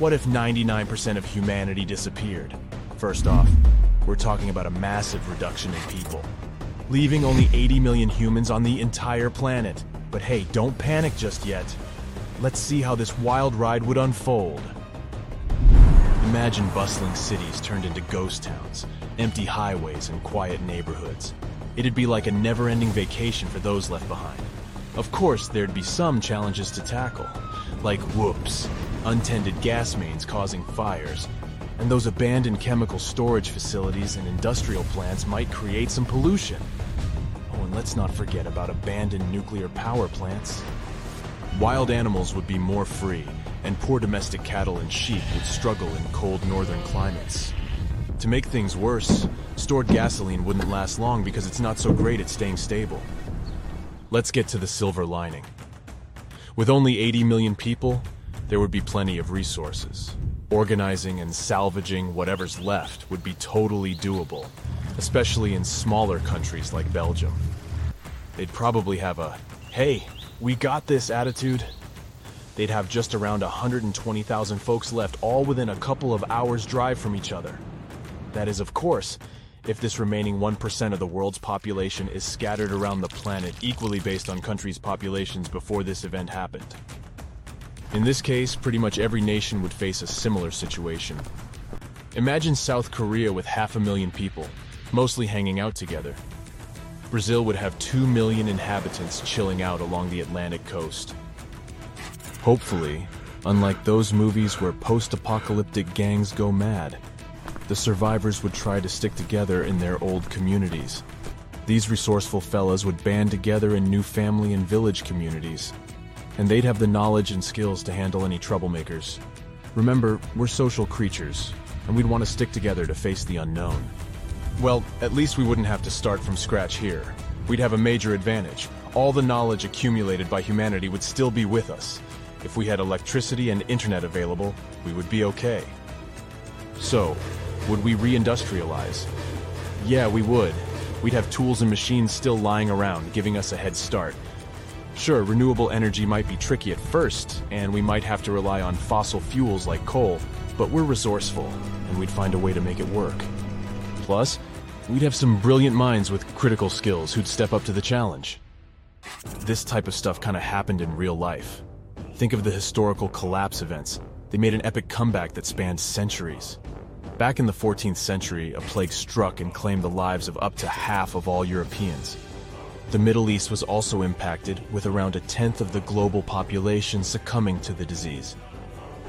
What if 99% of humanity disappeared? First off, we're talking about a massive reduction in people, leaving only 80 million humans on the entire planet. But hey, don't panic just yet. Let's see how this wild ride would unfold. Imagine bustling cities turned into ghost towns, empty highways, and quiet neighborhoods. It'd be like a never ending vacation for those left behind. Of course, there'd be some challenges to tackle, like whoops, untended gas mains causing fires, and those abandoned chemical storage facilities and industrial plants might create some pollution. Oh, and let's not forget about abandoned nuclear power plants. Wild animals would be more free, and poor domestic cattle and sheep would struggle in cold northern climates. To make things worse, stored gasoline wouldn't last long because it's not so great at staying stable. Let's get to the silver lining. With only 80 million people, there would be plenty of resources. Organizing and salvaging whatever's left would be totally doable, especially in smaller countries like Belgium. They'd probably have a, hey, we got this attitude. They'd have just around 120,000 folks left, all within a couple of hours' drive from each other. That is, of course, if this remaining 1% of the world's population is scattered around the planet equally based on countries' populations before this event happened. In this case, pretty much every nation would face a similar situation. Imagine South Korea with half a million people, mostly hanging out together. Brazil would have 2 million inhabitants chilling out along the Atlantic coast. Hopefully, unlike those movies where post-apocalyptic gangs go mad, the survivors would try to stick together in their old communities. These resourceful fellas would band together in new family and village communities, and they'd have the knowledge and skills to handle any troublemakers. Remember, we're social creatures, and we'd want to stick together to face the unknown. Well, at least we wouldn't have to start from scratch here. We'd have a major advantage. All the knowledge accumulated by humanity would still be with us. If we had electricity and internet available, we would be okay. So, would we reindustrialize? Yeah, we would. We'd have tools and machines still lying around, giving us a head start. Sure, renewable energy might be tricky at first, and we might have to rely on fossil fuels like coal, but we're resourceful, and we'd find a way to make it work. Plus, we'd have some brilliant minds with critical skills who'd step up to the challenge. This type of stuff kind of happened in real life. Think of the historical collapse events. They made an epic comeback that spanned centuries. Back in the 14th century, a plague struck and claimed the lives of up to half of all Europeans. The Middle East was also impacted, with around a tenth of the global population succumbing to the disease.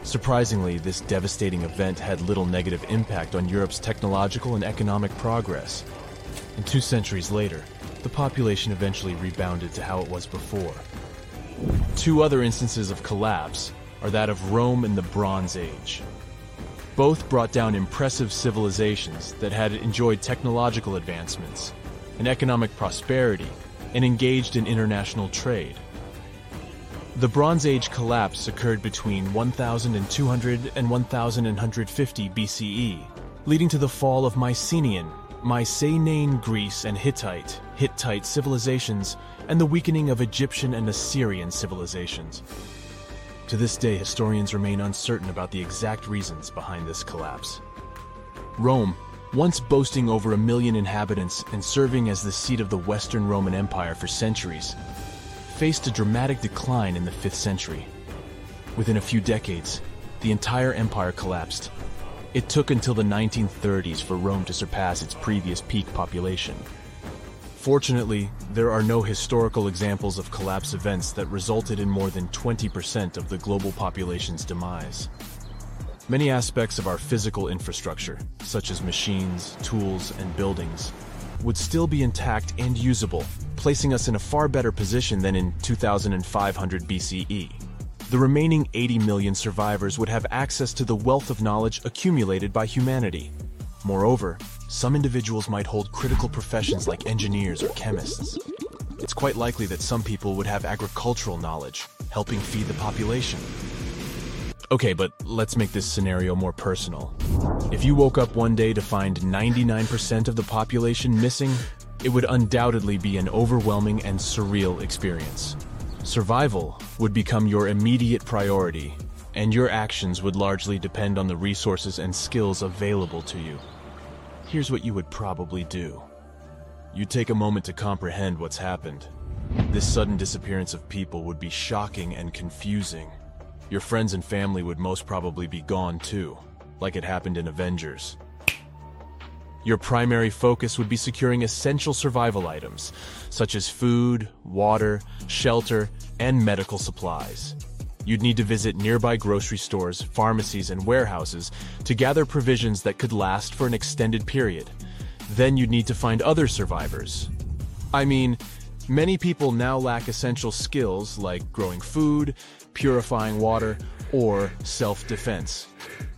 Surprisingly, this devastating event had little negative impact on Europe's technological and economic progress. And two centuries later, the population eventually rebounded to how it was before. Two other instances of collapse are that of Rome in the Bronze Age. Both brought down impressive civilizations that had enjoyed technological advancements and economic prosperity and engaged in international trade. The Bronze Age collapse occurred between 1200 and 1150 BCE, leading to the fall of Mycenaean, Mycenaean Greece and Hittite, Hittite civilizations, and the weakening of Egyptian and Assyrian civilizations. To this day, historians remain uncertain about the exact reasons behind this collapse. Rome, once boasting over a million inhabitants and serving as the seat of the Western Roman Empire for centuries, faced a dramatic decline in the 5th century. Within a few decades, the entire empire collapsed. It took until the 1930s for Rome to surpass its previous peak population. Fortunately, there are no historical examples of collapse events that resulted in more than 20% of the global population's demise. Many aspects of our physical infrastructure, such as machines, tools, and buildings, would still be intact and usable, placing us in a far better position than in 2500 BCE. The remaining 80 million survivors would have access to the wealth of knowledge accumulated by humanity. Moreover, some individuals might hold critical professions like engineers or chemists. It's quite likely that some people would have agricultural knowledge, helping feed the population. Okay, but let's make this scenario more personal. If you woke up one day to find 99% of the population missing, it would undoubtedly be an overwhelming and surreal experience. Survival would become your immediate priority, and your actions would largely depend on the resources and skills available to you. Here's what you would probably do. You'd take a moment to comprehend what's happened. This sudden disappearance of people would be shocking and confusing. Your friends and family would most probably be gone too, like it happened in Avengers. Your primary focus would be securing essential survival items, such as food, water, shelter, and medical supplies. You'd need to visit nearby grocery stores, pharmacies, and warehouses to gather provisions that could last for an extended period. Then you'd need to find other survivors. I mean, many people now lack essential skills like growing food, purifying water, or self-defense.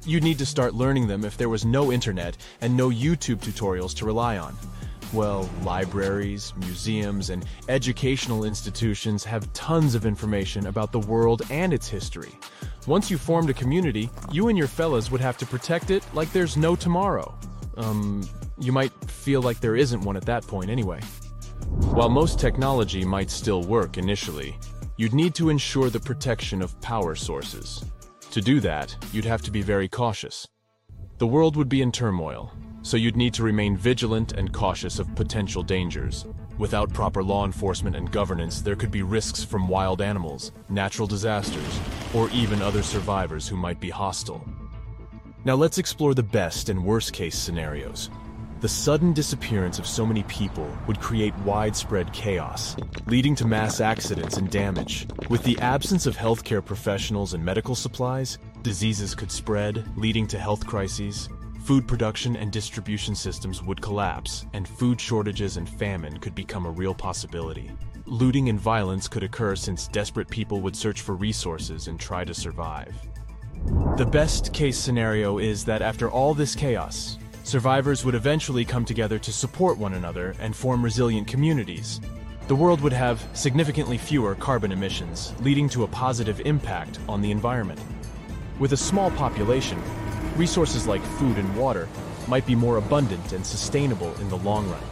You'd need to start learning them if there was no internet and no YouTube tutorials to rely on. Well, libraries, museums, and educational institutions have tons of information about the world and its history. Once you formed a community, you and your fellas would have to protect it like there's no tomorrow. Um, you might feel like there isn't one at that point anyway. While most technology might still work initially, you'd need to ensure the protection of power sources. To do that, you'd have to be very cautious. The world would be in turmoil, so you'd need to remain vigilant and cautious of potential dangers. Without proper law enforcement and governance, there could be risks from wild animals, natural disasters, or even other survivors who might be hostile. Now let's explore the best and worst case scenarios. The sudden disappearance of so many people would create widespread chaos, leading to mass accidents and damage. With the absence of healthcare professionals and medical supplies, diseases could spread, leading to health crises. Food production and distribution systems would collapse, and food shortages and famine could become a real possibility. Looting and violence could occur since desperate people would search for resources and try to survive. The best case scenario is that after all this chaos, survivors would eventually come together to support one another and form resilient communities. The world would have significantly fewer carbon emissions, leading to a positive impact on the environment. With a small population, resources like food and water might be more abundant and sustainable in the long run.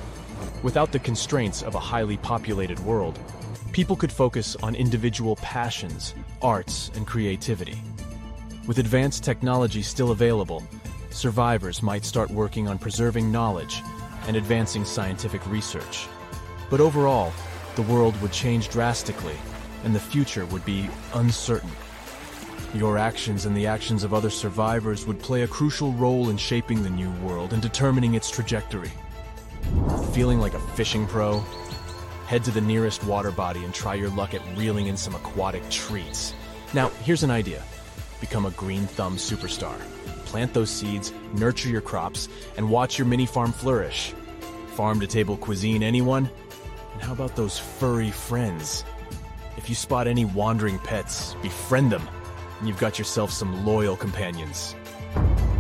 Without the constraints of a highly populated world, people could focus on individual passions, arts, and creativity. With advanced technology still available, survivors might start working on preserving knowledge and advancing scientific research. But overall, the world would change drastically, and the future would be uncertain. Your actions and the actions of other survivors would play a crucial role in shaping the new world and determining its trajectory. Feeling like a fishing pro? Head to the nearest water body and try your luck at reeling in some aquatic treats. Now, here's an idea. Become a green thumb superstar. Plant those seeds, nurture your crops, and watch your mini farm flourish. Farm to table cuisine, anyone? And how about those furry friends? If you spot any wandering pets, befriend them, and you've got yourself some loyal companions.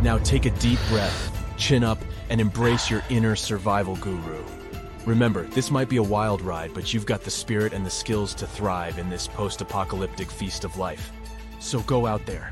Now take a deep breath, chin up, and embrace your inner survival guru. Remember, this might be a wild ride, but you've got the spirit and the skills to thrive in this post apocalyptic feast of life. So go out there.